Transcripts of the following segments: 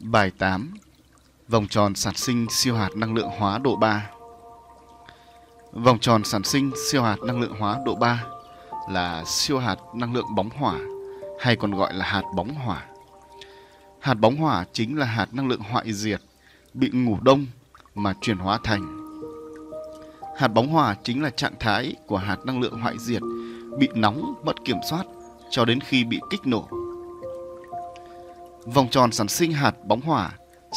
Bài 8 Vòng tròn sản sinh siêu hạt năng lượng hóa độ 3 Vòng tròn sản sinh siêu hạt năng lượng hóa độ 3 là siêu hạt năng lượng bóng hỏa, hay còn gọi là hạt bóng hỏa. Hạt bóng hỏa chính là hạt năng lượng hoại diệt, bị ngủ đông mà chuyển hóa thành. Hạt bóng hỏa chính là trạng thái của hạt năng lượng hoại diệt, bị nóng mất kiểm soát cho đến khi bị kích nổ Vòng tròn sản sinh hạt bóng hỏa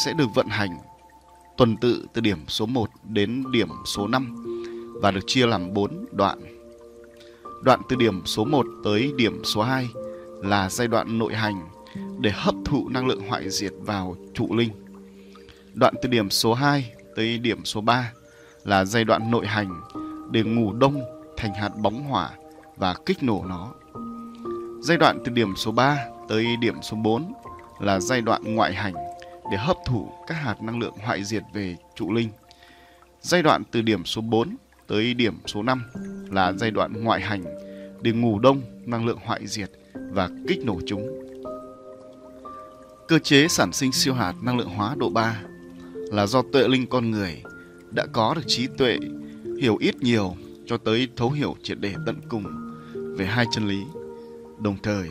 sẽ được vận hành tuần tự từ điểm số 1 đến điểm số 5 và được chia làm 4 đoạn. Đoạn từ điểm số 1 tới điểm số 2 là giai đoạn nội hành để hấp thụ năng lượng hoại diệt vào trụ linh. Đoạn từ điểm số 2 tới điểm số 3 là giai đoạn nội hành để ngủ đông thành hạt bóng hỏa và kích nổ nó. Giai đoạn từ điểm số 3 tới điểm số 4 là giai đoạn ngoại hành để hấp thụ các hạt năng lượng hoại diệt về trụ linh. Giai đoạn từ điểm số 4 tới điểm số 5 là giai đoạn ngoại hành để ngủ đông năng lượng hoại diệt và kích nổ chúng. Cơ chế sản sinh siêu hạt năng lượng hóa độ 3 là do tuệ linh con người đã có được trí tuệ hiểu ít nhiều cho tới thấu hiểu triệt để tận cùng về hai chân lý, đồng thời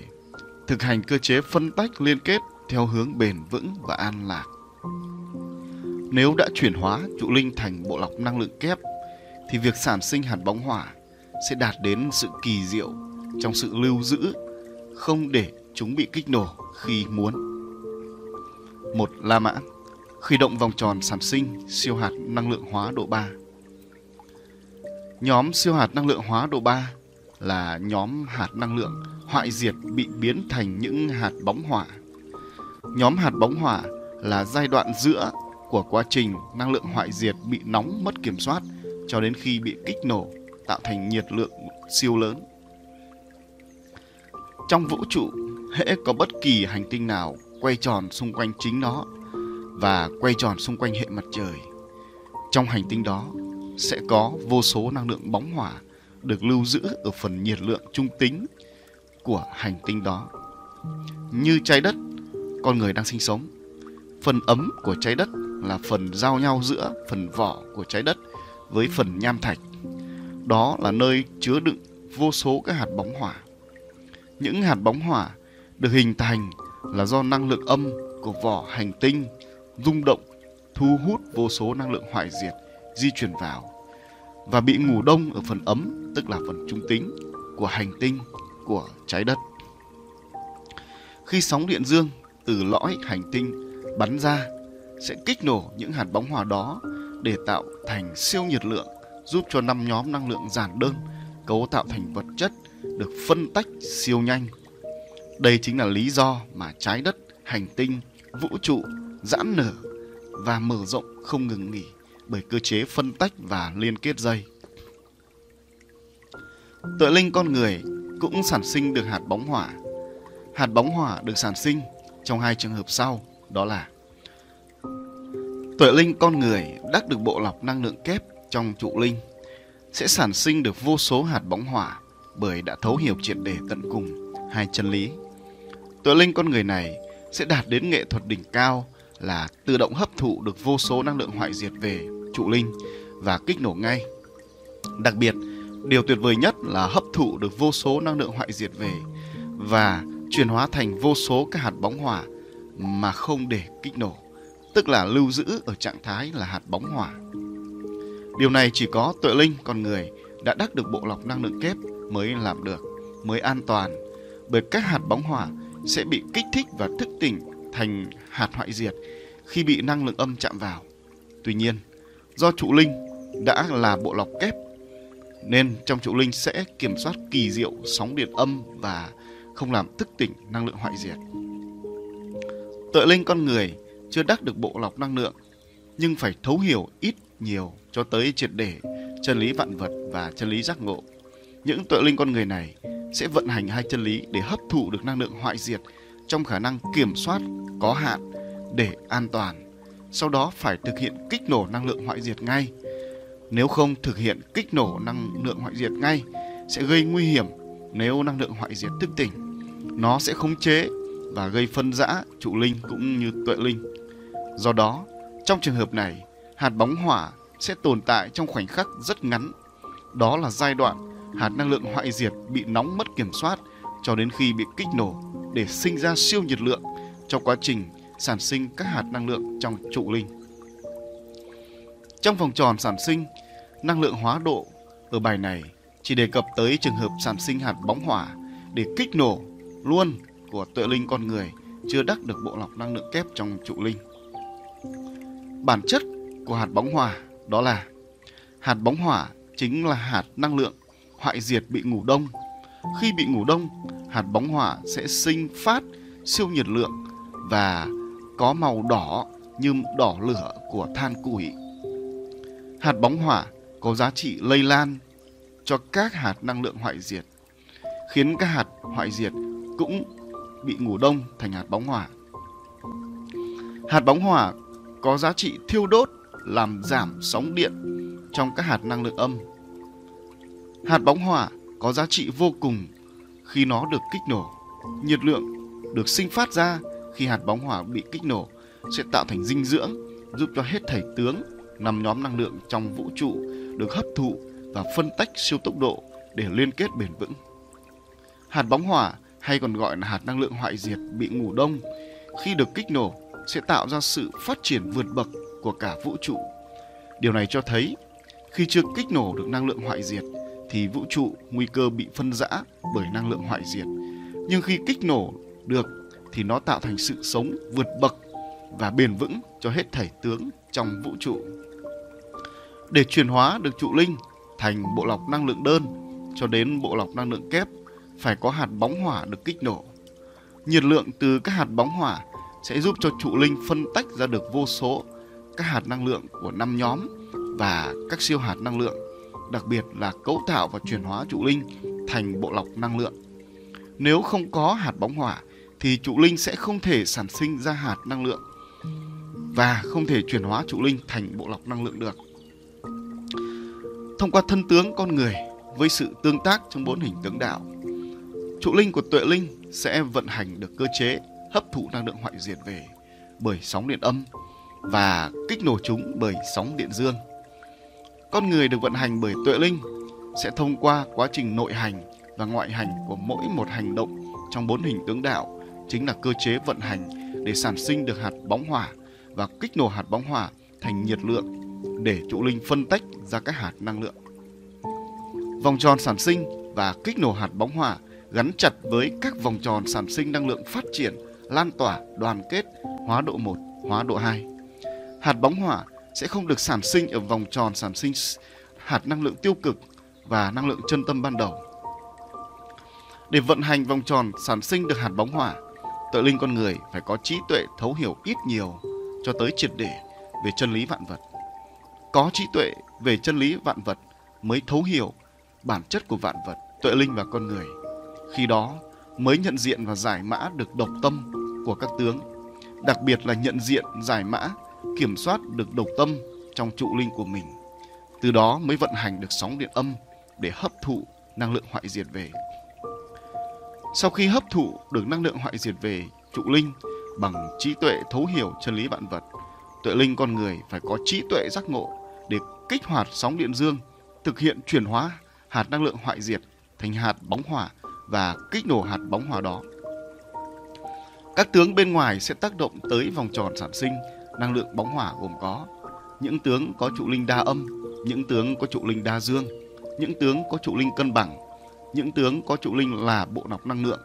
thực hành cơ chế phân tách liên kết theo hướng bền vững và an lạc. Nếu đã chuyển hóa trụ linh thành bộ lọc năng lượng kép, thì việc sản sinh hạt bóng hỏa sẽ đạt đến sự kỳ diệu trong sự lưu giữ, không để chúng bị kích nổ khi muốn. Một La Mã khởi động vòng tròn sản sinh siêu hạt năng lượng hóa độ 3. Nhóm siêu hạt năng lượng hóa độ 3 là nhóm hạt năng lượng hoại diệt bị biến thành những hạt bóng hỏa Nhóm hạt bóng hỏa là giai đoạn giữa của quá trình năng lượng hoại diệt bị nóng mất kiểm soát cho đến khi bị kích nổ tạo thành nhiệt lượng siêu lớn. Trong vũ trụ, hễ có bất kỳ hành tinh nào quay tròn xung quanh chính nó và quay tròn xung quanh hệ mặt trời, trong hành tinh đó sẽ có vô số năng lượng bóng hỏa được lưu giữ ở phần nhiệt lượng trung tính của hành tinh đó. Như trái đất con người đang sinh sống. Phần ấm của trái đất là phần giao nhau giữa phần vỏ của trái đất với phần nham thạch. Đó là nơi chứa đựng vô số các hạt bóng hỏa. Những hạt bóng hỏa được hình thành là do năng lượng âm của vỏ hành tinh rung động, thu hút vô số năng lượng hoại diệt, di chuyển vào và bị ngủ đông ở phần ấm, tức là phần trung tính, của hành tinh, của trái đất. Khi sóng điện dương từ lõi hành tinh bắn ra sẽ kích nổ những hạt bóng hỏa đó để tạo thành siêu nhiệt lượng giúp cho năm nhóm năng lượng giản đơn cấu tạo thành vật chất được phân tách siêu nhanh. Đây chính là lý do mà trái đất, hành tinh, vũ trụ giãn nở và mở rộng không ngừng nghỉ bởi cơ chế phân tách và liên kết dây. Tự linh con người cũng sản sinh được hạt bóng hỏa. Hạt bóng hỏa được sản sinh trong hai trường hợp sau đó là tuệ linh con người đắc được bộ lọc năng lượng kép trong trụ linh sẽ sản sinh được vô số hạt bóng hỏa bởi đã thấu hiểu triệt để tận cùng hai chân lý. Tuệ linh con người này sẽ đạt đến nghệ thuật đỉnh cao là tự động hấp thụ được vô số năng lượng hoại diệt về trụ linh và kích nổ ngay. Đặc biệt, điều tuyệt vời nhất là hấp thụ được vô số năng lượng hoại diệt về và chuyển hóa thành vô số các hạt bóng hỏa mà không để kích nổ, tức là lưu giữ ở trạng thái là hạt bóng hỏa. Điều này chỉ có tuệ linh con người đã đắc được bộ lọc năng lượng kép mới làm được, mới an toàn, bởi các hạt bóng hỏa sẽ bị kích thích và thức tỉnh thành hạt hoại diệt khi bị năng lượng âm chạm vào. Tuy nhiên, do trụ linh đã là bộ lọc kép nên trong trụ linh sẽ kiểm soát kỳ diệu sóng điện âm và không làm thức tỉnh năng lượng hoại diệt. Tự linh con người chưa đắc được bộ lọc năng lượng, nhưng phải thấu hiểu ít nhiều cho tới triệt để chân lý vạn vật và chân lý giác ngộ. Những tuệ linh con người này sẽ vận hành hai chân lý để hấp thụ được năng lượng hoại diệt trong khả năng kiểm soát có hạn để an toàn. Sau đó phải thực hiện kích nổ năng lượng hoại diệt ngay. Nếu không thực hiện kích nổ năng lượng hoại diệt ngay sẽ gây nguy hiểm nếu năng lượng hoại diệt thức tỉnh nó sẽ khống chế và gây phân rã trụ linh cũng như tuệ linh. Do đó, trong trường hợp này, hạt bóng hỏa sẽ tồn tại trong khoảnh khắc rất ngắn. Đó là giai đoạn hạt năng lượng hoại diệt bị nóng mất kiểm soát cho đến khi bị kích nổ để sinh ra siêu nhiệt lượng trong quá trình sản sinh các hạt năng lượng trong trụ linh. Trong vòng tròn sản sinh, năng lượng hóa độ ở bài này chỉ đề cập tới trường hợp sản sinh hạt bóng hỏa để kích nổ luôn của tuệ linh con người chưa đắc được bộ lọc năng lượng kép trong trụ linh. Bản chất của hạt bóng hỏa đó là hạt bóng hỏa chính là hạt năng lượng hoại diệt bị ngủ đông. Khi bị ngủ đông, hạt bóng hỏa sẽ sinh phát siêu nhiệt lượng và có màu đỏ như đỏ lửa của than củi. Hạt bóng hỏa có giá trị lây lan cho các hạt năng lượng hoại diệt, khiến các hạt hoại diệt cũng bị ngủ đông thành hạt bóng hỏa. Hạt bóng hỏa có giá trị thiêu đốt, làm giảm sóng điện trong các hạt năng lượng âm. Hạt bóng hỏa có giá trị vô cùng khi nó được kích nổ. Nhiệt lượng được sinh phát ra khi hạt bóng hỏa bị kích nổ sẽ tạo thành dinh dưỡng, giúp cho hết thảy tướng, năm nhóm năng lượng trong vũ trụ được hấp thụ và phân tách siêu tốc độ để liên kết bền vững. Hạt bóng hỏa hay còn gọi là hạt năng lượng hoại diệt bị ngủ đông, khi được kích nổ sẽ tạo ra sự phát triển vượt bậc của cả vũ trụ. Điều này cho thấy, khi chưa kích nổ được năng lượng hoại diệt, thì vũ trụ nguy cơ bị phân rã bởi năng lượng hoại diệt. Nhưng khi kích nổ được, thì nó tạo thành sự sống vượt bậc và bền vững cho hết thảy tướng trong vũ trụ. Để chuyển hóa được trụ linh thành bộ lọc năng lượng đơn cho đến bộ lọc năng lượng kép phải có hạt bóng hỏa được kích nổ. Nhiệt lượng từ các hạt bóng hỏa sẽ giúp cho trụ linh phân tách ra được vô số các hạt năng lượng của năm nhóm và các siêu hạt năng lượng, đặc biệt là cấu tạo và chuyển hóa trụ linh thành bộ lọc năng lượng. Nếu không có hạt bóng hỏa thì trụ linh sẽ không thể sản sinh ra hạt năng lượng và không thể chuyển hóa trụ linh thành bộ lọc năng lượng được. Thông qua thân tướng con người với sự tương tác trong bốn hình tướng đạo, trụ linh của tuệ linh sẽ vận hành được cơ chế hấp thụ năng lượng hoại diệt về bởi sóng điện âm và kích nổ chúng bởi sóng điện dương. Con người được vận hành bởi tuệ linh sẽ thông qua quá trình nội hành và ngoại hành của mỗi một hành động trong bốn hình tướng đạo, chính là cơ chế vận hành để sản sinh được hạt bóng hỏa và kích nổ hạt bóng hỏa thành nhiệt lượng để trụ linh phân tách ra các hạt năng lượng. Vòng tròn sản sinh và kích nổ hạt bóng hỏa gắn chặt với các vòng tròn sản sinh năng lượng phát triển, lan tỏa, đoàn kết, hóa độ 1, hóa độ 2. Hạt bóng hỏa sẽ không được sản sinh ở vòng tròn sản sinh hạt năng lượng tiêu cực và năng lượng chân tâm ban đầu. Để vận hành vòng tròn sản sinh được hạt bóng hỏa, tự linh con người phải có trí tuệ thấu hiểu ít nhiều cho tới triệt để về chân lý vạn vật. Có trí tuệ về chân lý vạn vật mới thấu hiểu bản chất của vạn vật, tuệ linh và con người. Khi đó mới nhận diện và giải mã được độc tâm của các tướng, đặc biệt là nhận diện, giải mã, kiểm soát được độc tâm trong trụ linh của mình. Từ đó mới vận hành được sóng điện âm để hấp thụ năng lượng hoại diệt về. Sau khi hấp thụ được năng lượng hoại diệt về trụ linh bằng trí tuệ thấu hiểu chân lý vạn vật, tuệ linh con người phải có trí tuệ giác ngộ để kích hoạt sóng điện dương, thực hiện chuyển hóa hạt năng lượng hoại diệt thành hạt bóng hỏa và kích nổ hạt bóng hỏa đó. Các tướng bên ngoài sẽ tác động tới vòng tròn sản sinh năng lượng bóng hỏa gồm có những tướng có trụ linh đa âm, những tướng có trụ linh đa dương, những tướng có trụ linh cân bằng, những tướng có trụ linh là bộ lọc năng lượng.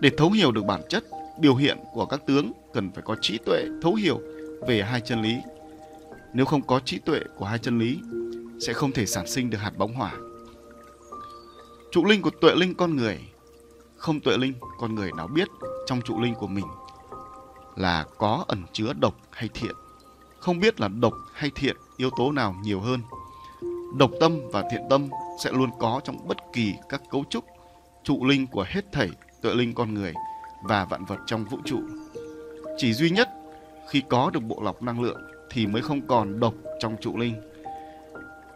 Để thấu hiểu được bản chất, biểu hiện của các tướng cần phải có trí tuệ thấu hiểu về hai chân lý. Nếu không có trí tuệ của hai chân lý, sẽ không thể sản sinh được hạt bóng hỏa. Trụ linh của tuệ linh con người, không tuệ linh con người nào biết trong trụ linh của mình là có ẩn chứa độc hay thiện. Không biết là độc hay thiện yếu tố nào nhiều hơn. Độc tâm và thiện tâm sẽ luôn có trong bất kỳ các cấu trúc trụ linh của hết thảy tuệ linh con người và vạn vật trong vũ trụ. Chỉ duy nhất khi có được bộ lọc năng lượng thì mới không còn độc trong trụ linh.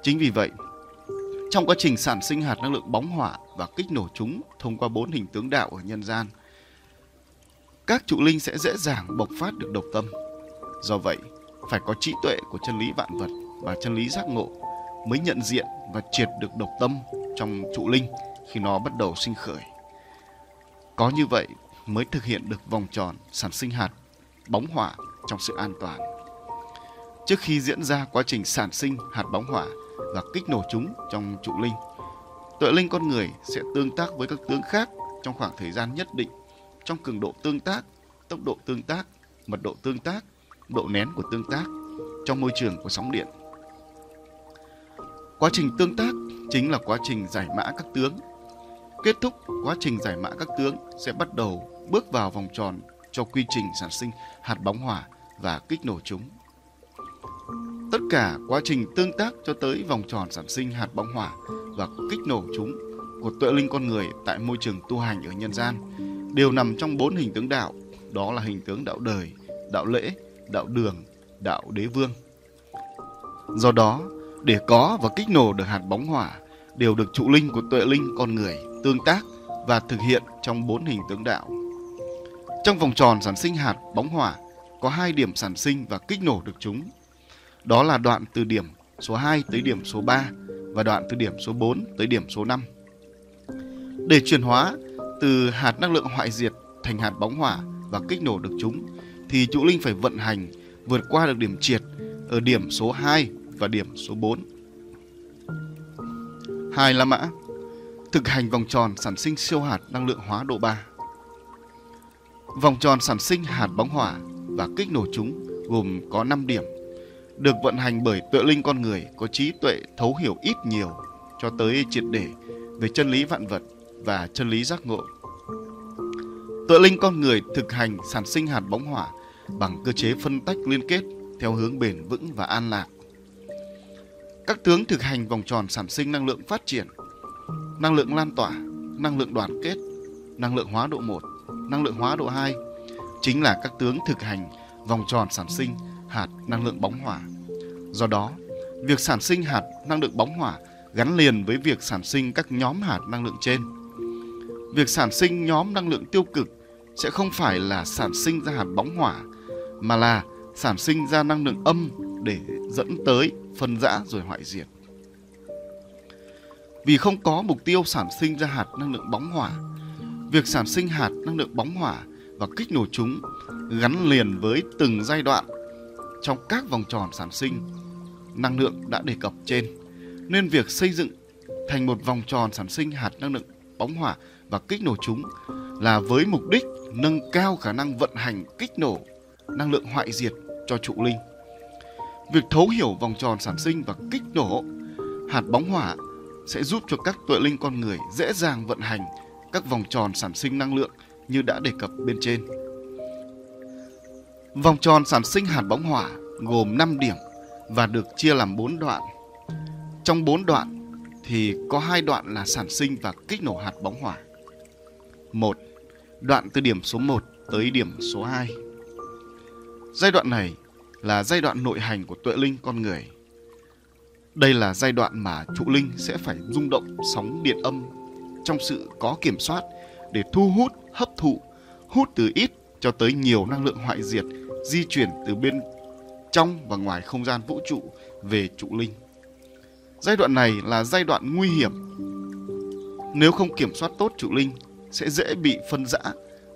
Chính vì vậy, trong quá trình sản sinh hạt năng lượng bóng hỏa và kích nổ chúng thông qua bốn hình tướng đạo ở nhân gian, các trụ linh sẽ dễ dàng bộc phát được độc tâm. Do vậy, phải có trí tuệ của chân lý vạn vật và chân lý giác ngộ mới nhận diện và triệt được độc tâm trong trụ linh khi nó bắt đầu sinh khởi. Có như vậy mới thực hiện được vòng tròn sản sinh hạt bóng hỏa trong sự an toàn. Trước khi diễn ra quá trình sản sinh hạt bóng hỏa và kích nổ chúng trong trụ linh, tuệ linh con người sẽ tương tác với các tướng khác trong khoảng thời gian nhất định trong cường độ tương tác, tốc độ tương tác, mật độ tương tác, độ nén của tương tác trong môi trường của sóng điện. Quá trình tương tác chính là quá trình giải mã các tướng. Kết thúc quá trình giải mã các tướng sẽ bắt đầu bước vào vòng tròn cho quy trình sản sinh hạt bóng hỏa và kích nổ chúng. Tất cả quá trình tương tác cho tới vòng tròn sản sinh hạt bóng hỏa và kích nổ chúng của tuệ linh con người tại môi trường tu hành ở nhân gian đều nằm trong bốn hình tướng đạo, đó là hình tướng đạo đời, đạo lễ, đạo đường, đạo đế vương. Do đó, để có và kích nổ được hạt bóng hỏa đều được trụ linh của tuệ linh con người tương tác và thực hiện trong bốn hình tướng đạo. Trong vòng tròn sản sinh hạt bóng hỏa có hai điểm sản sinh và kích nổ được chúng. Đó là đoạn từ điểm số 2 tới điểm số 3 và đoạn từ điểm số 4 tới điểm số 5. Để chuyển hóa từ hạt năng lượng hoại diệt thành hạt bóng hỏa và kích nổ được chúng, thì trụ linh phải vận hành vượt qua được điểm triệt ở điểm số 2 và điểm số 4. Hai La Mã, Thực hành vòng tròn sản sinh siêu hạt năng lượng hóa độ 3 Vòng tròn sản sinh hạt bóng hỏa và kích nổ chúng gồm có 5 điểm được vận hành bởi tuệ linh con người có trí tuệ thấu hiểu ít nhiều cho tới triệt để về chân lý vạn vật và chân lý giác ngộ. Tuệ linh con người thực hành sản sinh hạt bóng hỏa bằng cơ chế phân tách liên kết theo hướng bền vững và an lạc. Các tướng thực hành vòng tròn sản sinh năng lượng phát triển, năng lượng lan tỏa, năng lượng đoàn kết, năng lượng hóa độ 1, năng lượng hóa độ 2 chính là các tướng thực hành vòng tròn sản sinh hạt năng lượng bóng hỏa. Do đó, việc sản sinh hạt năng lượng bóng hỏa gắn liền với việc sản sinh các nhóm hạt năng lượng trên. Việc sản sinh nhóm năng lượng tiêu cực sẽ không phải là sản sinh ra hạt bóng hỏa mà là sản sinh ra năng lượng âm để dẫn tới phân rã rồi hoại diệt. Vì không có mục tiêu sản sinh ra hạt năng lượng bóng hỏa, việc sản sinh hạt năng lượng bóng hỏa và kích nổ chúng gắn liền với từng giai đoạn trong các vòng tròn sản sinh, năng lượng đã đề cập trên. Nên việc xây dựng thành một vòng tròn sản sinh hạt năng lượng bóng hỏa và kích nổ chúng là với mục đích nâng cao khả năng vận hành kích nổ năng lượng hoại diệt cho trụ linh. Việc thấu hiểu vòng tròn sản sinh và kích nổ hạt bóng hỏa sẽ giúp cho các tuệ linh con người dễ dàng vận hành các vòng tròn sản sinh năng lượng như đã đề cập bên trên. Vòng tròn sản sinh hạt bóng hỏa gồm 5 điểm và được chia làm 4 đoạn. Trong 4 đoạn thì có hai đoạn là sản sinh và kích nổ hạt bóng hỏa. Một, Đoạn từ điểm số 1 tới điểm số 2. Giai đoạn này là giai đoạn nội hành của tuệ linh con người. Đây là giai đoạn mà trụ linh sẽ phải rung động sóng điện âm trong sự có kiểm soát để thu hút, hấp thụ, hút từ ít cho tới nhiều năng lượng hoại diệt di chuyển từ bên trong và ngoài không gian vũ trụ về trụ linh. Giai đoạn này là giai đoạn nguy hiểm. Nếu không kiểm soát tốt trụ linh, sẽ dễ bị phân rã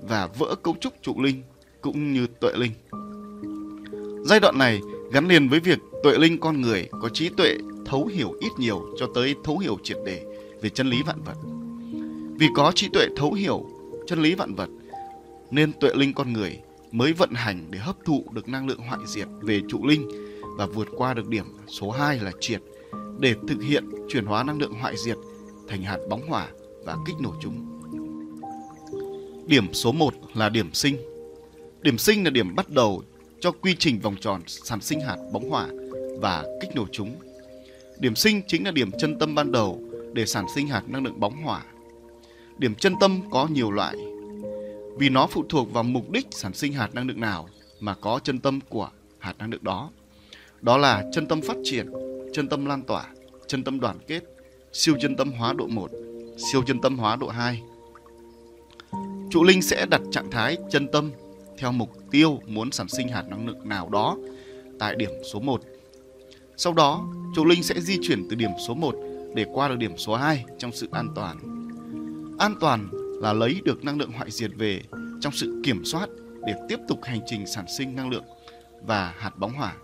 và vỡ cấu trúc trụ linh cũng như tuệ linh. Giai đoạn này gắn liền với việc tuệ linh con người có trí tuệ thấu hiểu ít nhiều cho tới thấu hiểu triệt để về chân lý vạn vật. Vì có trí tuệ thấu hiểu chân lý vạn vật, nên tuệ linh con người mới vận hành để hấp thụ được năng lượng hoại diệt về trụ linh và vượt qua được điểm số 2 là triệt để thực hiện chuyển hóa năng lượng hoại diệt thành hạt bóng hỏa và kích nổ chúng. Điểm số 1 là điểm sinh. Điểm sinh là điểm bắt đầu cho quy trình vòng tròn sản sinh hạt bóng hỏa và kích nổ chúng. Điểm sinh chính là điểm chân tâm ban đầu để sản sinh hạt năng lượng bóng hỏa. Điểm chân tâm có nhiều loại vì nó phụ thuộc vào mục đích sản sinh hạt năng lượng nào mà có chân tâm của hạt năng lượng đó. Đó là chân tâm phát triển, chân tâm lan tỏa, chân tâm đoàn kết, siêu chân tâm hóa độ 1, siêu chân tâm hóa độ 2. Trụ linh sẽ đặt trạng thái chân tâm theo mục tiêu muốn sản sinh hạt năng lượng nào đó tại điểm số 1. Sau đó, trụ linh sẽ di chuyển từ điểm số 1 để qua được điểm số 2 trong sự an toàn. An toàn là lấy được năng lượng hoại diệt về trong sự kiểm soát để tiếp tục hành trình sản sinh năng lượng và hạt bóng hỏa.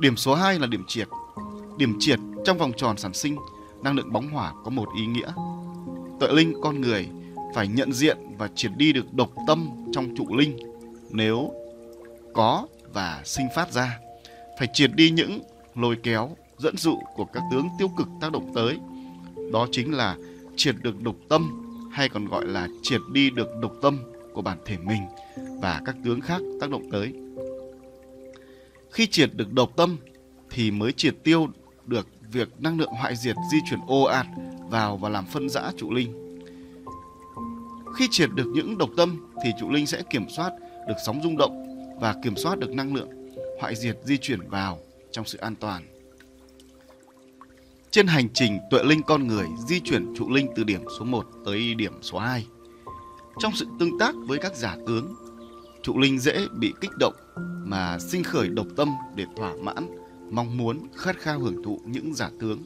Điểm số 2 là điểm triệt. Điểm triệt trong vòng tròn sản sinh năng lượng bóng hỏa có một ý nghĩa. Tuệ linh con người phải nhận diện và triệt đi được độc tâm trong trụ linh nếu có và sinh phát ra. Phải triệt đi những lôi kéo, dẫn dụ của các tướng tiêu cực tác động tới. Đó chính là triệt được độc tâm, hay còn gọi là triệt đi được độc tâm của bản thể mình và các tướng khác tác động tới. Khi triệt được độc tâm thì mới triệt tiêu được việc năng lượng hoại diệt di chuyển ô ạt vào và làm phân rã trụ linh. Khi triệt được những độc tâm thì trụ linh sẽ kiểm soát được sóng rung động và kiểm soát được năng lượng hoại diệt di chuyển vào trong sự an toàn. Trên hành trình tuệ linh con người di chuyển trụ linh từ điểm số 1 tới điểm số 2. Trong sự tương tác với các giả tướng, trụ linh dễ bị kích động mà sinh khởi độc tâm để thỏa mãn mong muốn khát khao hưởng thụ những giả tướng.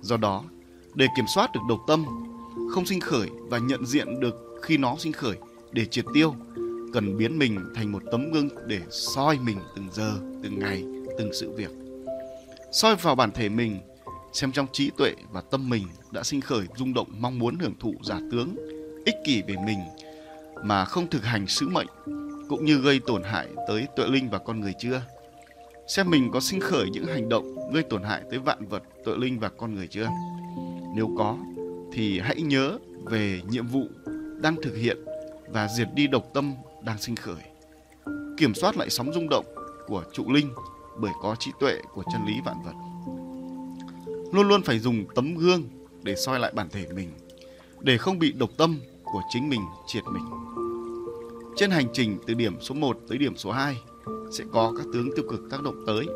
Do đó, để kiểm soát được độc tâm, không sinh khởi và nhận diện được khi nó sinh khởi để triệt tiêu, cần biến mình thành một tấm gương để soi mình từng giờ, từng ngày, từng sự việc. Soi vào bản thể mình, xem trong trí tuệ và tâm mình đã sinh khởi rung động mong muốn hưởng thụ giả tướng, ích kỷ về mình mà không thực hành sứ mệnh cũng như gây tổn hại tới tuệ linh và con người chưa? xem mình có sinh khởi những hành động gây tổn hại tới vạn vật, tội linh và con người chưa? Nếu có, thì hãy nhớ về nhiệm vụ đang thực hiện và diệt đi độc tâm đang sinh khởi. Kiểm soát lại sóng rung động của trụ linh bởi có trí tuệ của chân lý vạn vật. Luôn luôn phải dùng tấm gương để soi lại bản thể mình, để không bị độc tâm của chính mình triệt mình. Trên hành trình từ điểm số 1 tới điểm số 2, sẽ có các tướng tiêu cực tác động tới.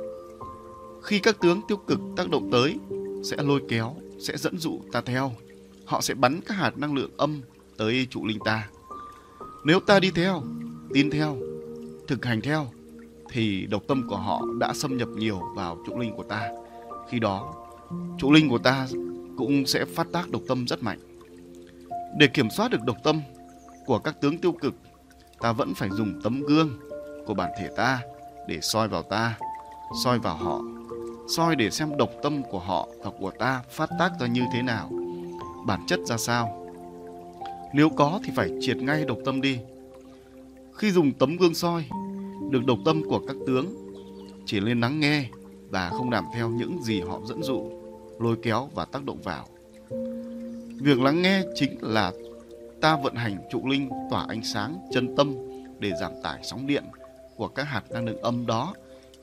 Khi các tướng tiêu cực tác động tới, sẽ lôi kéo, sẽ dẫn dụ ta theo. Họ sẽ bắn các hạt năng lượng âm tới trụ linh ta. Nếu ta đi theo, tin theo, thực hành theo, thì độc tâm của họ đã xâm nhập nhiều vào trụ linh của ta. Khi đó, trụ linh của ta cũng sẽ phát tác độc tâm rất mạnh. Để kiểm soát được độc tâm của các tướng tiêu cực, ta vẫn phải dùng tấm gương của bản thể ta để soi vào ta, soi vào họ, soi để xem độc tâm của họ và của ta phát tác ra như thế nào, bản chất ra sao. Nếu có thì phải triệt ngay độc tâm đi. Khi dùng tấm gương soi, được độc tâm của các tướng, chỉ lên lắng nghe và không làm theo những gì họ dẫn dụ, lôi kéo và tác động vào. Việc lắng nghe chính là ta vận hành trụ linh tỏa ánh sáng chân tâm để giảm tải sóng điện của các hạt năng lượng âm đó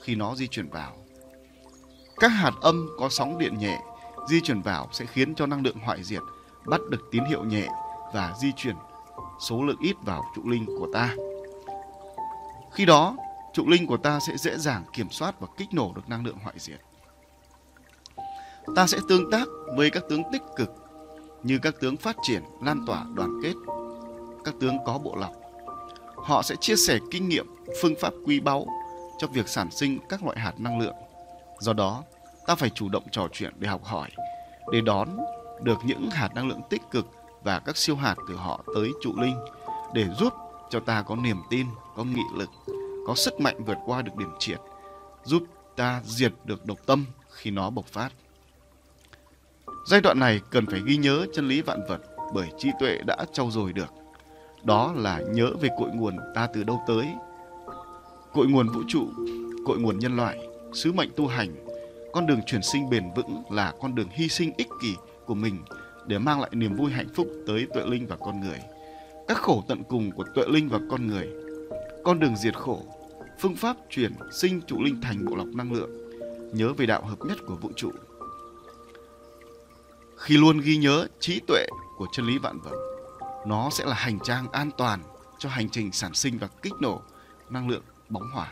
khi nó di chuyển vào. Các hạt âm có sóng điện nhẹ di chuyển vào sẽ khiến cho năng lượng hoại diệt bắt được tín hiệu nhẹ và di chuyển số lượng ít vào trụ linh của ta. Khi đó, trụ linh của ta sẽ dễ dàng kiểm soát và kích nổ được năng lượng hoại diệt. Ta sẽ tương tác với các tướng tích cực như các tướng phát triển, lan tỏa, đoàn kết, các tướng có bộ lọc. Họ sẽ chia sẻ kinh nghiệm phương pháp quý báu cho việc sản sinh các loại hạt năng lượng. Do đó, ta phải chủ động trò chuyện để học hỏi, để đón được những hạt năng lượng tích cực và các siêu hạt từ họ tới trụ linh để giúp cho ta có niềm tin, có nghị lực, có sức mạnh vượt qua được điểm triệt, giúp ta diệt được độc tâm khi nó bộc phát. Giai đoạn này cần phải ghi nhớ chân lý vạn vật bởi trí tuệ đã trau dồi được. Đó là nhớ về cội nguồn ta từ đâu tới cội nguồn vũ trụ, cội nguồn nhân loại, sứ mệnh tu hành, con đường chuyển sinh bền vững là con đường hy sinh ích kỷ của mình để mang lại niềm vui hạnh phúc tới tuệ linh và con người. Các khổ tận cùng của tuệ linh và con người, con đường diệt khổ, phương pháp chuyển sinh trụ linh thành bộ lọc năng lượng, nhớ về đạo hợp nhất của vũ trụ. Khi luôn ghi nhớ trí tuệ của chân lý vạn vật, nó sẽ là hành trang an toàn cho hành trình sản sinh và kích nổ năng lượng bóng hỏa.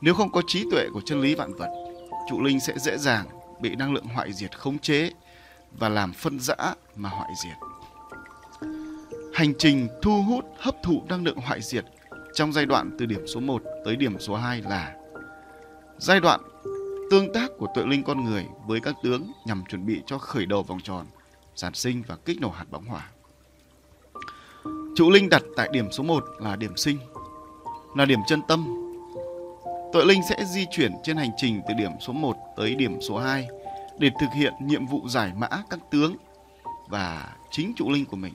Nếu không có trí tuệ của chân lý vạn vật, trụ linh sẽ dễ dàng bị năng lượng hoại diệt khống chế và làm phân rã mà hoại diệt. Hành trình thu hút hấp thụ năng lượng hoại diệt trong giai đoạn từ điểm số 1 tới điểm số 2 là giai đoạn tương tác của tuệ linh con người với các tướng nhằm chuẩn bị cho khởi đầu vòng tròn, sản sinh và kích nổ hạt bóng hỏa. Trụ linh đặt tại điểm số 1 là điểm sinh, là điểm chân tâm. Tuệ linh sẽ di chuyển trên hành trình từ điểm số 1 tới điểm số 2 để thực hiện nhiệm vụ giải mã các tướng và chính trụ linh của mình.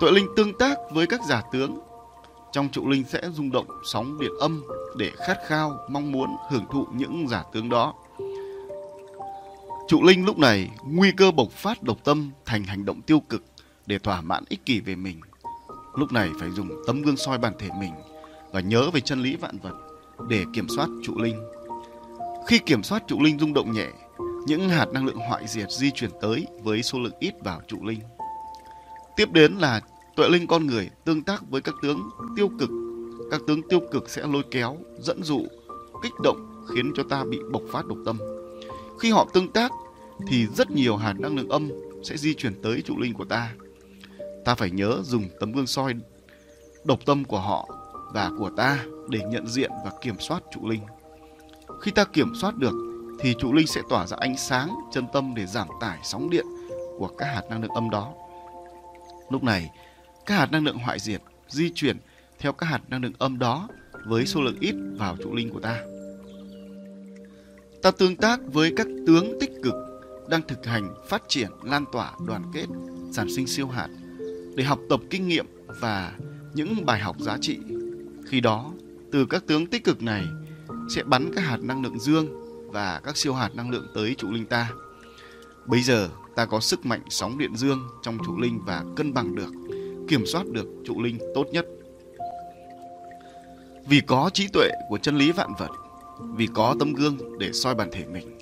Tuệ linh tương tác với các giả tướng. Trong trụ linh sẽ rung động sóng điện âm để khát khao, mong muốn hưởng thụ những giả tướng đó. Trụ linh lúc này nguy cơ bộc phát độc tâm thành hành động tiêu cực để thỏa mãn ích kỷ về mình. Lúc này phải dùng tấm gương soi bản thể mình và nhớ về chân lý vạn vật để kiểm soát trụ linh. Khi kiểm soát trụ linh rung động nhẹ, những hạt năng lượng hoại diệt di chuyển tới với số lượng ít vào trụ linh. Tiếp đến là tuệ linh con người tương tác với các tướng tiêu cực. Các tướng tiêu cực sẽ lôi kéo, dẫn dụ, kích động khiến cho ta bị bộc phát độc tâm. Khi họ tương tác thì rất nhiều hạt năng lượng âm sẽ di chuyển tới trụ linh của ta. Ta phải nhớ dùng tấm gương soi độc tâm của họ và của ta để nhận diện và kiểm soát trụ linh. Khi ta kiểm soát được thì trụ linh sẽ tỏa ra ánh sáng chân tâm để giảm tải sóng điện của các hạt năng lượng âm đó. Lúc này, các hạt năng lượng hoại diệt di chuyển theo các hạt năng lượng âm đó với số lượng ít vào trụ linh của ta. Ta tương tác với các tướng tích cực đang thực hành phát triển, lan tỏa, đoàn kết, sản sinh siêu hạt để học tập kinh nghiệm và những bài học giá trị. Khi đó, từ các tướng tích cực này sẽ bắn các hạt năng lượng dương và các siêu hạt năng lượng tới trụ linh ta. Bây giờ ta có sức mạnh sóng điện dương trong trụ linh và cân bằng được, kiểm soát được trụ linh tốt nhất. Vì có trí tuệ của chân lý vạn vật, vì có tấm gương để soi bản thể mình,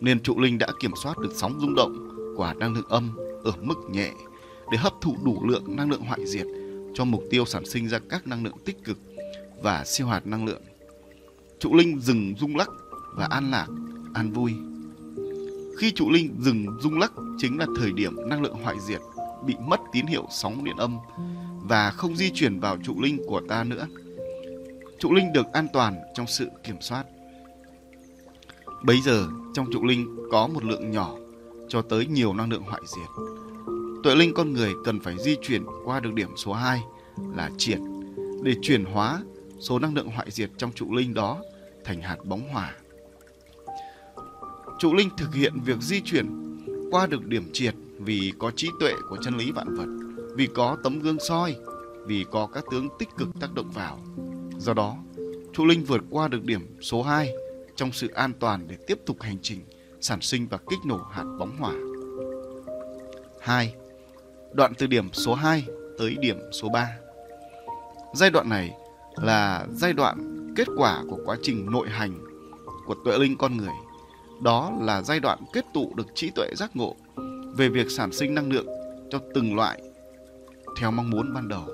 nên trụ linh đã kiểm soát được sóng rung động của năng lượng âm ở mức nhẹ để hấp thụ đủ lượng năng lượng hoại diệt cho mục tiêu sản sinh ra các năng lượng tích cực và siêu hạt năng lượng. Trụ linh dừng rung lắc và an lạc, an vui. Khi trụ linh dừng rung lắc chính là thời điểm năng lượng hoại diệt bị mất tín hiệu sóng điện âm và không di chuyển vào trụ linh của ta nữa. Trụ linh được an toàn trong sự kiểm soát. Bấy giờ, trong trụ linh có một lượng nhỏ cho tới nhiều năng lượng hoại diệt. Tuệ linh con người cần phải di chuyển qua được điểm số 2 là triệt để chuyển hóa số năng lượng hoại diệt trong trụ linh đó thành hạt bóng hỏa. Trụ linh thực hiện việc di chuyển qua được điểm triệt vì có trí tuệ của chân lý vạn vật, vì có tấm gương soi, vì có các tướng tích cực tác động vào. Do đó, trụ linh vượt qua được điểm số 2 trong sự an toàn để tiếp tục hành trình sản sinh và kích nổ hạt bóng hỏa. 2. Đoạn từ điểm số 2 tới điểm số 3. Giai đoạn này là giai đoạn kết quả của quá trình nội hành của tuệ linh con người. Đó là giai đoạn kết tụ được trí tuệ giác ngộ về việc sản sinh năng lượng cho từng loại theo mong muốn ban đầu.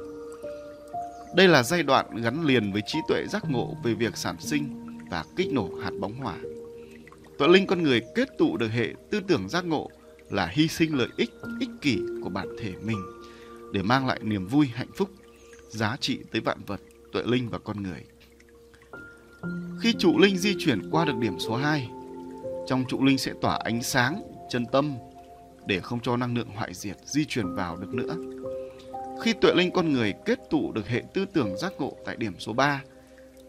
Đây là giai đoạn gắn liền với trí tuệ giác ngộ về việc sản sinh và kích nổ hạt bóng hỏa. Tuệ linh con người kết tụ được hệ tư tưởng giác ngộ là hy sinh lợi ích ích kỷ của bản thể mình để mang lại niềm vui hạnh phúc, giá trị tới vạn vật, tuệ linh và con người. Khi trụ linh di chuyển qua được điểm số 2, trong trụ linh sẽ tỏa ánh sáng, chân tâm để không cho năng lượng hoại diệt di chuyển vào được nữa. Khi tuệ linh con người kết tụ được hệ tư tưởng giác ngộ tại điểm số 3,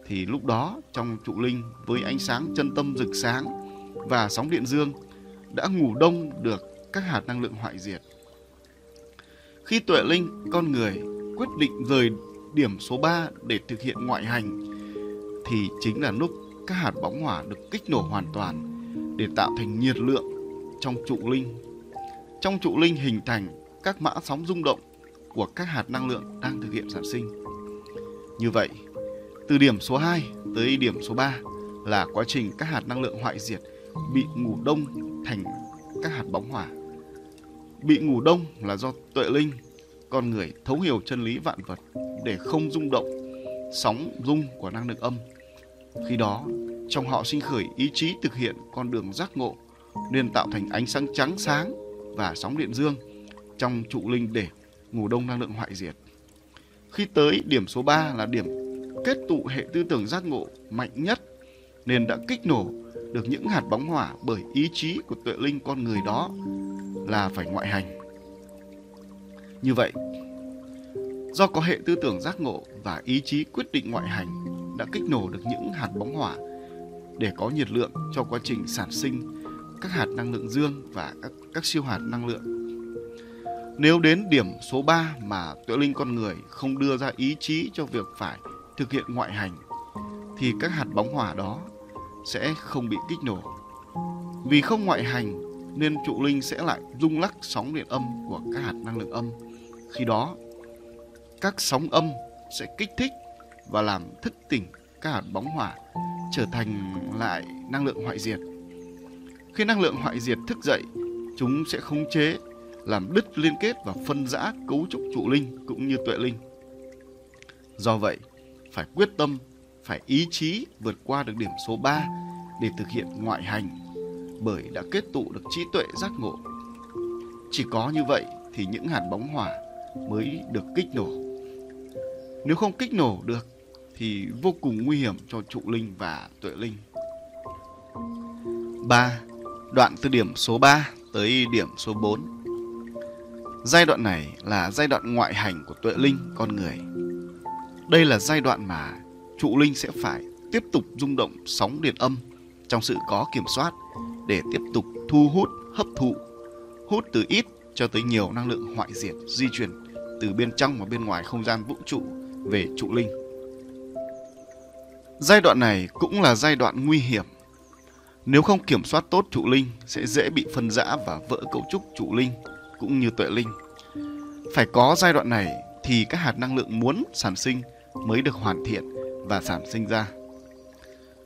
thì lúc đó trong trụ linh với ánh sáng chân tâm rực sáng và sóng điện dương đã ngủ đông được các hạt năng lượng hoại diệt. Khi tuệ linh con người quyết định rời điểm số 3 để thực hiện ngoại hành thì chính là lúc các hạt bóng hỏa được kích nổ hoàn toàn để tạo thành nhiệt lượng trong trụ linh. Trong trụ linh hình thành các mã sóng rung động của các hạt năng lượng đang thực hiện sản sinh. Như vậy, từ điểm số 2 tới điểm số 3 là quá trình các hạt năng lượng hoại diệt bị ngủ đông thành các hạt bóng hỏa. Bị ngủ đông là do tuệ linh, con người thấu hiểu chân lý vạn vật để không rung động sóng rung của năng lượng âm khi đó, trong họ sinh khởi ý chí thực hiện con đường giác ngộ nên tạo thành ánh sáng trắng sáng và sóng điện dương trong trụ linh để ngủ đông năng lượng hoại diệt. Khi tới điểm số 3 là điểm kết tụ hệ tư tưởng giác ngộ mạnh nhất nên đã kích nổ được những hạt bóng hỏa bởi ý chí của tuệ linh con người đó là phải ngoại hành. Như vậy, do có hệ tư tưởng giác ngộ và ý chí quyết định ngoại hành đã kích nổ được những hạt bóng hỏa để có nhiệt lượng cho quá trình sản sinh các hạt năng lượng dương và các, các siêu hạt năng lượng. Nếu đến điểm số 3 mà tuệ linh con người không đưa ra ý chí cho việc phải thực hiện ngoại hành thì các hạt bóng hỏa đó sẽ không bị kích nổ. Vì không ngoại hành nên trụ linh sẽ lại rung lắc sóng điện âm của các hạt năng lượng âm. Khi đó, các sóng âm sẽ kích thích và làm thức tỉnh các hạt bóng hỏa trở thành lại năng lượng hoại diệt. Khi năng lượng hoại diệt thức dậy, chúng sẽ khống chế, làm đứt liên kết và phân rã cấu trúc trụ linh cũng như tuệ linh. Do vậy, phải quyết tâm, phải ý chí vượt qua được điểm số 3 để thực hiện ngoại hành bởi đã kết tụ được trí tuệ giác ngộ. Chỉ có như vậy thì những hạt bóng hỏa mới được kích nổ. Nếu không kích nổ được thì vô cùng nguy hiểm cho trụ linh và tuệ linh. 3. Đoạn từ điểm số 3 tới điểm số 4. Giai đoạn này là giai đoạn ngoại hành của tuệ linh con người. Đây là giai đoạn mà trụ linh sẽ phải tiếp tục rung động sóng điện âm trong sự có kiểm soát để tiếp tục thu hút, hấp thụ, hút từ ít cho tới nhiều năng lượng hoại diệt di chuyển từ bên trong và bên ngoài không gian vũ trụ về trụ linh. Giai đoạn này cũng là giai đoạn nguy hiểm. Nếu không kiểm soát tốt trụ linh sẽ dễ bị phân rã và vỡ cấu trúc trụ linh cũng như tuệ linh. Phải có giai đoạn này thì các hạt năng lượng muốn sản sinh mới được hoàn thiện và sản sinh ra.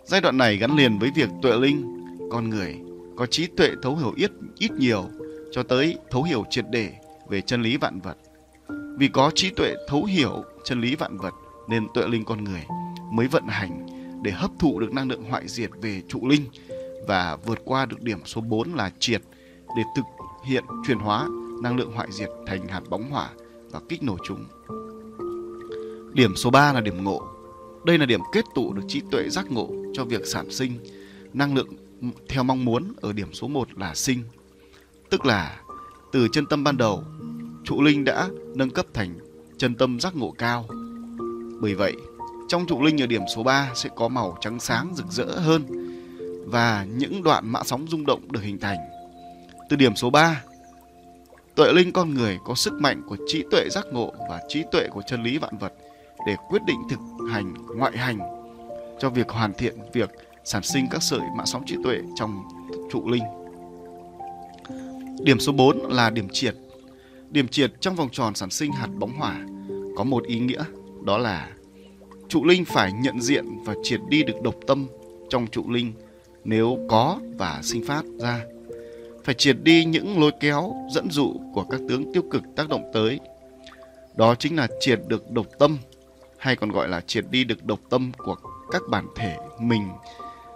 Giai đoạn này gắn liền với việc tuệ linh, con người có trí tuệ thấu hiểu ít ít nhiều cho tới thấu hiểu triệt để về chân lý vạn vật. Vì có trí tuệ thấu hiểu chân lý vạn vật nên tuệ linh con người mới vận hành để hấp thụ được năng lượng hoại diệt về trụ linh và vượt qua được điểm số 4 là triệt để thực hiện chuyển hóa năng lượng hoại diệt thành hạt bóng hỏa và kích nổ chúng. Điểm số 3 là điểm ngộ. Đây là điểm kết tụ được trí tuệ giác ngộ cho việc sản sinh năng lượng theo mong muốn ở điểm số 1 là sinh. Tức là từ chân tâm ban đầu, trụ linh đã nâng cấp thành chân tâm giác ngộ cao. Bởi vậy, trong trụ linh ở điểm số 3 sẽ có màu trắng sáng rực rỡ hơn và những đoạn mã sóng rung động được hình thành. Từ điểm số 3, tuệ linh con người có sức mạnh của trí tuệ giác ngộ và trí tuệ của chân lý vạn vật để quyết định thực hành ngoại hành cho việc hoàn thiện việc sản sinh các sợi mã sóng trí tuệ trong trụ linh. Điểm số 4 là điểm triệt. Điểm triệt trong vòng tròn sản sinh hạt bóng hỏa có một ý nghĩa đó là trụ linh phải nhận diện và triệt đi được độc tâm trong trụ linh nếu có và sinh phát ra. Phải triệt đi những lối kéo, dẫn dụ của các tướng tiêu cực tác động tới. Đó chính là triệt được độc tâm hay còn gọi là triệt đi được độc tâm của các bản thể mình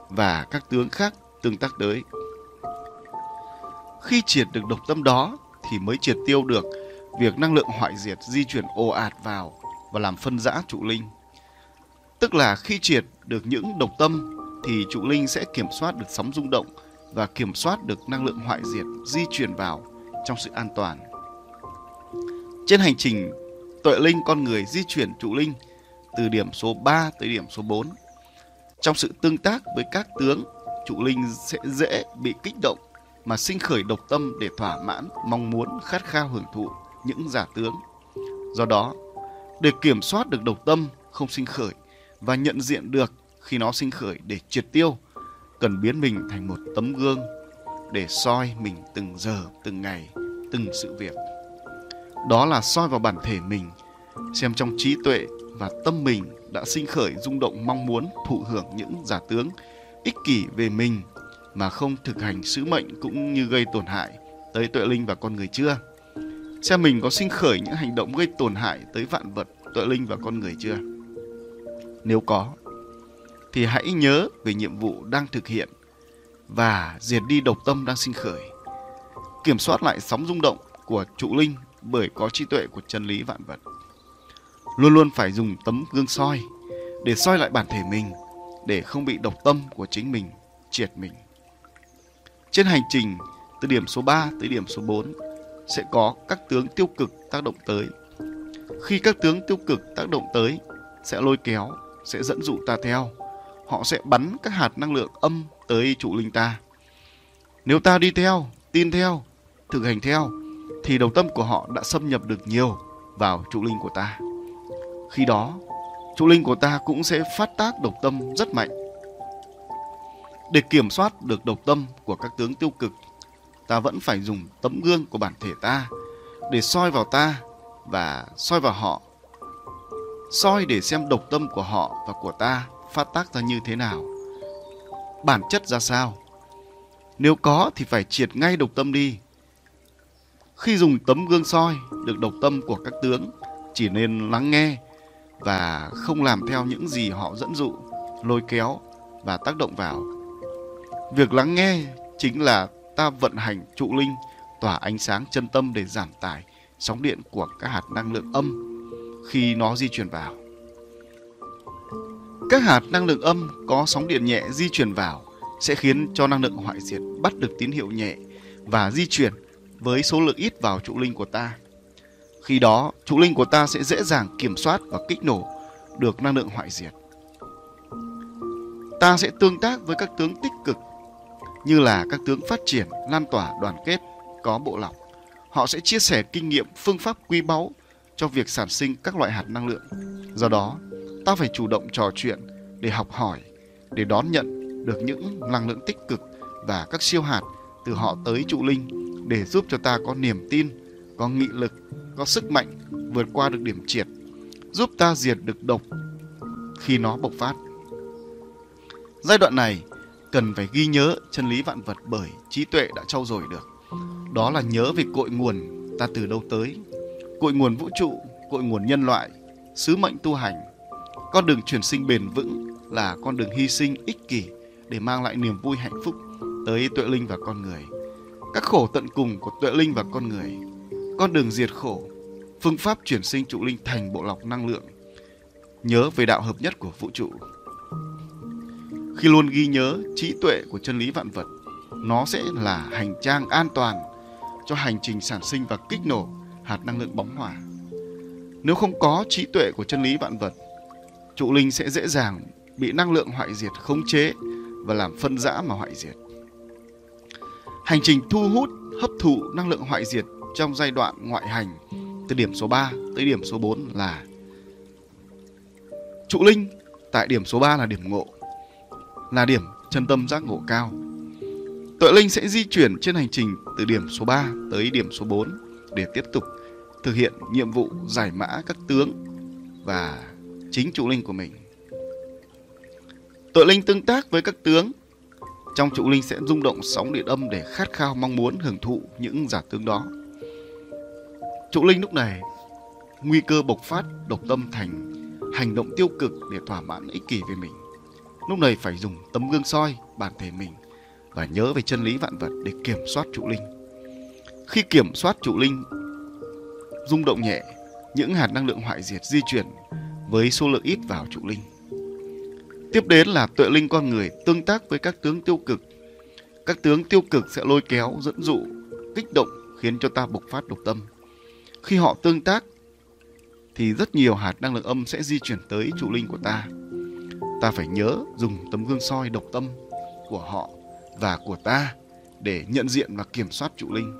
và các tướng khác tương tác tới. Khi triệt được độc tâm đó thì mới triệt tiêu được việc năng lượng hoại diệt di chuyển ồ ạt vào và làm phân rã trụ linh. Tức là khi triệt được những độc tâm thì trụ linh sẽ kiểm soát được sóng rung động và kiểm soát được năng lượng hoại diệt di chuyển vào trong sự an toàn. Trên hành trình tuệ linh con người di chuyển trụ linh từ điểm số 3 tới điểm số 4. Trong sự tương tác với các tướng, trụ linh sẽ dễ bị kích động mà sinh khởi độc tâm để thỏa mãn mong muốn khát khao hưởng thụ những giả tướng. Do đó, để kiểm soát được độc tâm không sinh khởi và nhận diện được khi nó sinh khởi để triệt tiêu, cần biến mình thành một tấm gương để soi mình từng giờ, từng ngày, từng sự việc. Đó là soi vào bản thể mình, xem trong trí tuệ và tâm mình đã sinh khởi rung động mong muốn thụ hưởng những giả tướng ích kỷ về mình mà không thực hành sứ mệnh cũng như gây tổn hại tới tuệ linh và con người chưa? Xem mình có sinh khởi những hành động gây tổn hại tới vạn vật, tuệ linh và con người chưa? Nếu có, thì hãy nhớ về nhiệm vụ đang thực hiện và diệt đi độc tâm đang sinh khởi. Kiểm soát lại sóng rung động của trụ linh bởi có trí tuệ của chân lý vạn vật. Luôn luôn phải dùng tấm gương soi để soi lại bản thể mình để không bị độc tâm của chính mình triệt mình. Trên hành trình từ điểm số 3 tới điểm số 4 sẽ có các tướng tiêu cực tác động tới. Khi các tướng tiêu cực tác động tới sẽ lôi kéo, sẽ dẫn dụ ta theo. Họ sẽ bắn các hạt năng lượng âm tới trụ linh ta. Nếu ta đi theo, tin theo, thực hành theo thì đầu tâm của họ đã xâm nhập được nhiều vào trụ linh của ta. Khi đó, trụ linh của ta cũng sẽ phát tác độc tâm rất mạnh. Để kiểm soát được độc tâm của các tướng tiêu cực, ta vẫn phải dùng tấm gương của bản thể ta để soi vào ta và soi vào họ. Soi để xem độc tâm của họ và của ta phát tác ra như thế nào. Bản chất ra sao? Nếu có thì phải triệt ngay độc tâm đi. Khi dùng tấm gương soi được độc tâm của các tướng, chỉ nên lắng nghe và không làm theo những gì họ dẫn dụ, lôi kéo và tác động vào. Việc lắng nghe chính là ta vận hành trụ linh tỏa ánh sáng chân tâm để giảm tải sóng điện của các hạt năng lượng âm khi nó di chuyển vào. Các hạt năng lượng âm có sóng điện nhẹ di chuyển vào sẽ khiến cho năng lượng hoại diệt bắt được tín hiệu nhẹ và di chuyển với số lượng ít vào trụ linh của ta. Khi đó, trụ linh của ta sẽ dễ dàng kiểm soát và kích nổ được năng lượng hoại diệt. Ta sẽ tương tác với các tướng tích cực như là các tướng phát triển, lan tỏa, đoàn kết, có bộ lọc. Họ sẽ chia sẻ kinh nghiệm, phương pháp quý báu cho việc sản sinh các loại hạt năng lượng. Do đó, ta phải chủ động trò chuyện để học hỏi, để đón nhận được những năng lượng tích cực và các siêu hạt từ họ tới trụ linh để giúp cho ta có niềm tin, có nghị lực, có sức mạnh vượt qua được điểm triệt, giúp ta diệt được độc khi nó bộc phát. Giai đoạn này cần phải ghi nhớ chân lý vạn vật bởi trí tuệ đã trau dồi được. Đó là nhớ về cội nguồn ta từ đâu tới, cội nguồn vũ trụ, cội nguồn nhân loại, sứ mệnh tu hành. Con đường chuyển sinh bền vững là con đường hy sinh ích kỷ để mang lại niềm vui hạnh phúc tới tuệ linh và con người. Các khổ tận cùng của tuệ linh và con người, con đường diệt khổ, phương pháp chuyển sinh trụ linh thành bộ lọc năng lượng, nhớ về đạo hợp nhất của vũ trụ. Khi luôn ghi nhớ trí tuệ của chân lý vạn vật, nó sẽ là hành trang an toàn cho hành trình sản sinh và kích nổ hạt năng lượng bóng hỏa. Nếu không có trí tuệ của chân lý vạn vật, trụ linh sẽ dễ dàng bị năng lượng hoại diệt khống chế và làm phân rã mà hoại diệt. Hành trình thu hút, hấp thụ năng lượng hoại diệt trong giai đoạn ngoại hành từ điểm số 3 tới điểm số 4 là trụ linh tại điểm số 3 là điểm ngộ, là điểm chân tâm giác ngộ cao. Tuệ linh sẽ di chuyển trên hành trình từ điểm số 3 tới điểm số 4 để tiếp tục thực hiện nhiệm vụ giải mã các tướng và chính trụ linh của mình. Tội linh tương tác với các tướng. Trong trụ linh sẽ rung động sóng điện âm để khát khao mong muốn hưởng thụ những giả tướng đó. Trụ linh lúc này nguy cơ bộc phát độc tâm thành hành động tiêu cực để thỏa mãn ích kỷ về mình. Lúc này phải dùng tấm gương soi bản thể mình và nhớ về chân lý vạn vật để kiểm soát trụ linh. Khi kiểm soát trụ linh rung động nhẹ, những hạt năng lượng hoại diệt di chuyển với số lượng ít vào trụ linh. Tiếp đến là tuệ linh con người tương tác với các tướng tiêu cực. Các tướng tiêu cực sẽ lôi kéo, dẫn dụ, kích động khiến cho ta bộc phát độc tâm. Khi họ tương tác thì rất nhiều hạt năng lượng âm sẽ di chuyển tới trụ linh của ta. Ta phải nhớ dùng tấm gương soi độc tâm của họ và của ta để nhận diện và kiểm soát trụ linh.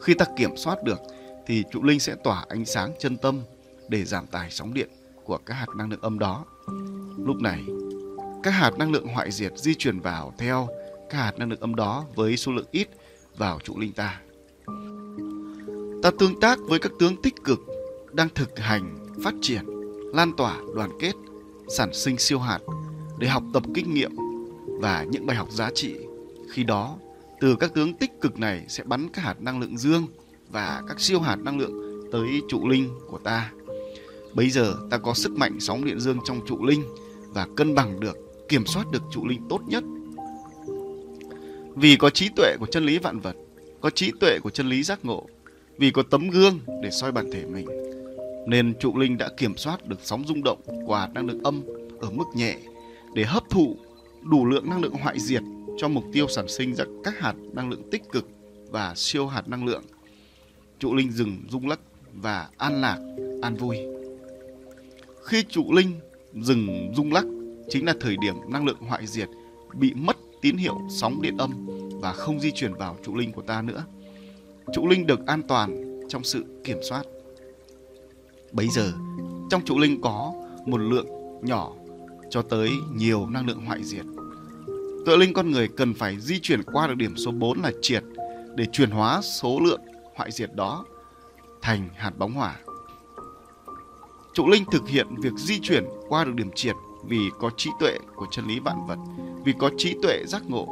Khi ta kiểm soát được thì trụ linh sẽ tỏa ánh sáng chân tâm để giảm tải sóng điện của các hạt năng lượng âm đó. Lúc này, các hạt năng lượng hoại diệt di chuyển vào theo các hạt năng lượng âm đó với số lượng ít vào trụ linh ta. Ta tương tác với các tướng tích cực đang thực hành, phát triển, lan tỏa, đoàn kết, sản sinh siêu hạt để học tập kinh nghiệm và những bài học giá trị. Khi đó, từ các tướng tích cực này sẽ bắn các hạt năng lượng dương và các siêu hạt năng lượng tới trụ linh của ta. Bây giờ ta có sức mạnh sóng điện dương trong trụ linh và cân bằng được, kiểm soát được trụ linh tốt nhất. Vì có trí tuệ của chân lý vạn vật, có trí tuệ của chân lý giác ngộ, vì có tấm gương để soi bản thể mình. Nên trụ linh đã kiểm soát được sóng rung động của hạt năng lượng âm ở mức nhẹ để hấp thụ đủ lượng năng lượng hoại diệt cho mục tiêu sản sinh ra các hạt năng lượng tích cực và siêu hạt năng lượng. Trụ linh dừng rung lắc và an lạc, an vui. Khi trụ linh dừng rung lắc chính là thời điểm năng lượng hoại diệt bị mất tín hiệu sóng điện âm và không di chuyển vào trụ linh của ta nữa. Trụ linh được an toàn trong sự kiểm soát. Bấy giờ, trong trụ linh có một lượng nhỏ cho tới nhiều năng lượng hoại diệt. Tựa linh con người cần phải di chuyển qua được điểm số 4 là triệt để chuyển hóa số lượng hoại diệt đó thành hạt bóng hỏa. Trụ linh thực hiện việc di chuyển qua được điểm triệt vì có trí tuệ của chân lý vạn vật, vì có trí tuệ giác ngộ,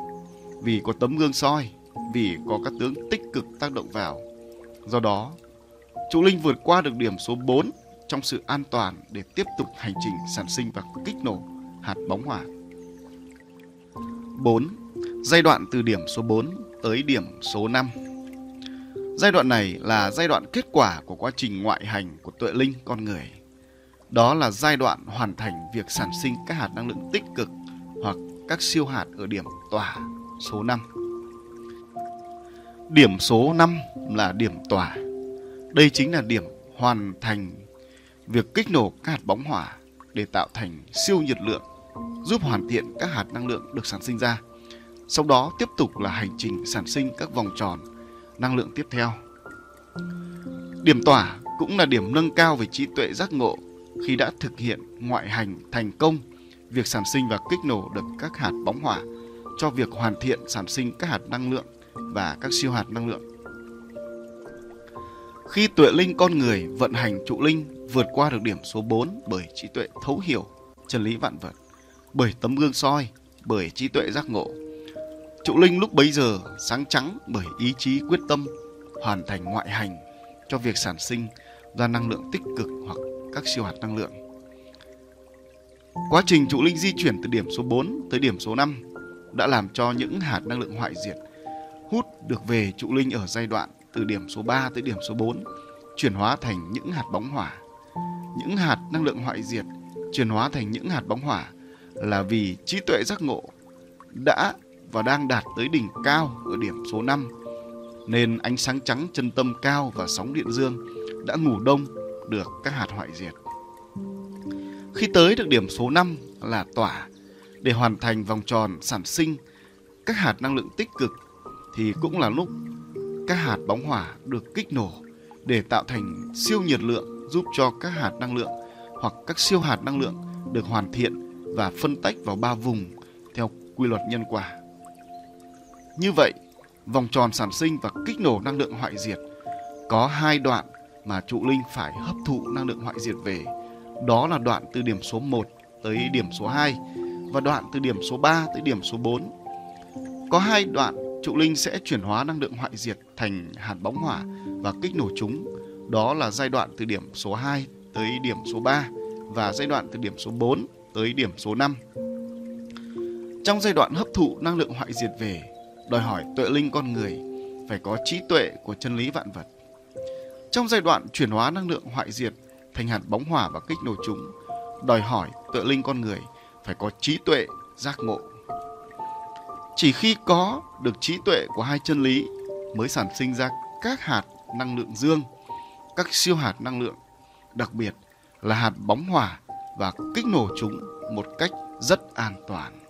vì có tấm gương soi, vì có các tướng tích cực tác động vào. Do đó, trụ linh vượt qua được điểm số 4 trong sự an toàn để tiếp tục hành trình sản sinh và kích nổ hạt bóng hỏa. 4. Giai đoạn từ điểm số 4 tới điểm số 5. Giai đoạn này là giai đoạn kết quả của quá trình ngoại hành của tuệ linh con người. Đó là giai đoạn hoàn thành việc sản sinh các hạt năng lượng tích cực hoặc các siêu hạt ở điểm tỏa số 5. Điểm số 5 là điểm tỏa. Đây chính là điểm hoàn thành việc kích nổ các hạt bóng hỏa để tạo thành siêu nhiệt lượng, giúp hoàn thiện các hạt năng lượng được sản sinh ra. Sau đó tiếp tục là hành trình sản sinh các vòng tròn năng lượng tiếp theo. Điểm tỏa cũng là điểm nâng cao về trí tuệ giác ngộ khi đã thực hiện ngoại hành thành công việc sản sinh và kích nổ được các hạt bóng hỏa cho việc hoàn thiện sản sinh các hạt năng lượng và các siêu hạt năng lượng. Khi tuệ linh con người vận hành trụ linh vượt qua được điểm số 4 bởi trí tuệ thấu hiểu chân lý vạn vật, bởi tấm gương soi, bởi trí tuệ giác ngộ. Trụ linh lúc bấy giờ sáng trắng bởi ý chí quyết tâm hoàn thành ngoại hành cho việc sản sinh ra năng lượng tích cực hoặc các siêu hạt năng lượng. Quá trình trụ linh di chuyển từ điểm số 4 tới điểm số 5 đã làm cho những hạt năng lượng hoại diệt, hút được về trụ linh ở giai đoạn từ điểm số 3 tới điểm số 4 chuyển hóa thành những hạt bóng hỏa. Những hạt năng lượng hoại diệt chuyển hóa thành những hạt bóng hỏa là vì trí tuệ giác ngộ đã và đang đạt tới đỉnh cao ở điểm số 5 nên ánh sáng trắng chân tâm cao và sóng điện dương đã ngủ đông được các hạt hoại diệt. Khi tới được điểm số 5 là tỏa để hoàn thành vòng tròn sản sinh các hạt năng lượng tích cực thì cũng là lúc các hạt bóng hỏa được kích nổ để tạo thành siêu nhiệt lượng giúp cho các hạt năng lượng hoặc các siêu hạt năng lượng được hoàn thiện và phân tách vào ba vùng theo quy luật nhân quả. Như vậy, vòng tròn sản sinh và kích nổ năng lượng hoại diệt có hai đoạn mà trụ linh phải hấp thụ năng lượng hoại diệt về. Đó là đoạn từ điểm số 1 tới điểm số 2 và đoạn từ điểm số 3 tới điểm số 4. Có hai đoạn trụ linh sẽ chuyển hóa năng lượng hoại diệt thành hạt bóng hỏa và kích nổ chúng. Đó là giai đoạn từ điểm số 2 tới điểm số 3 và giai đoạn từ điểm số 4 tới điểm số 5. Trong giai đoạn hấp thụ năng lượng hoại diệt về, đòi hỏi tuệ linh con người phải có trí tuệ của chân lý vạn vật. Trong giai đoạn chuyển hóa năng lượng hoại diệt thành hạt bóng hỏa và kích nổ chúng, đòi hỏi tự linh con người phải có trí tuệ, giác ngộ. Chỉ khi có được trí tuệ của hai chân lý mới sản sinh ra các hạt năng lượng dương, các siêu hạt năng lượng, đặc biệt là hạt bóng hỏa và kích nổ chúng một cách rất an toàn.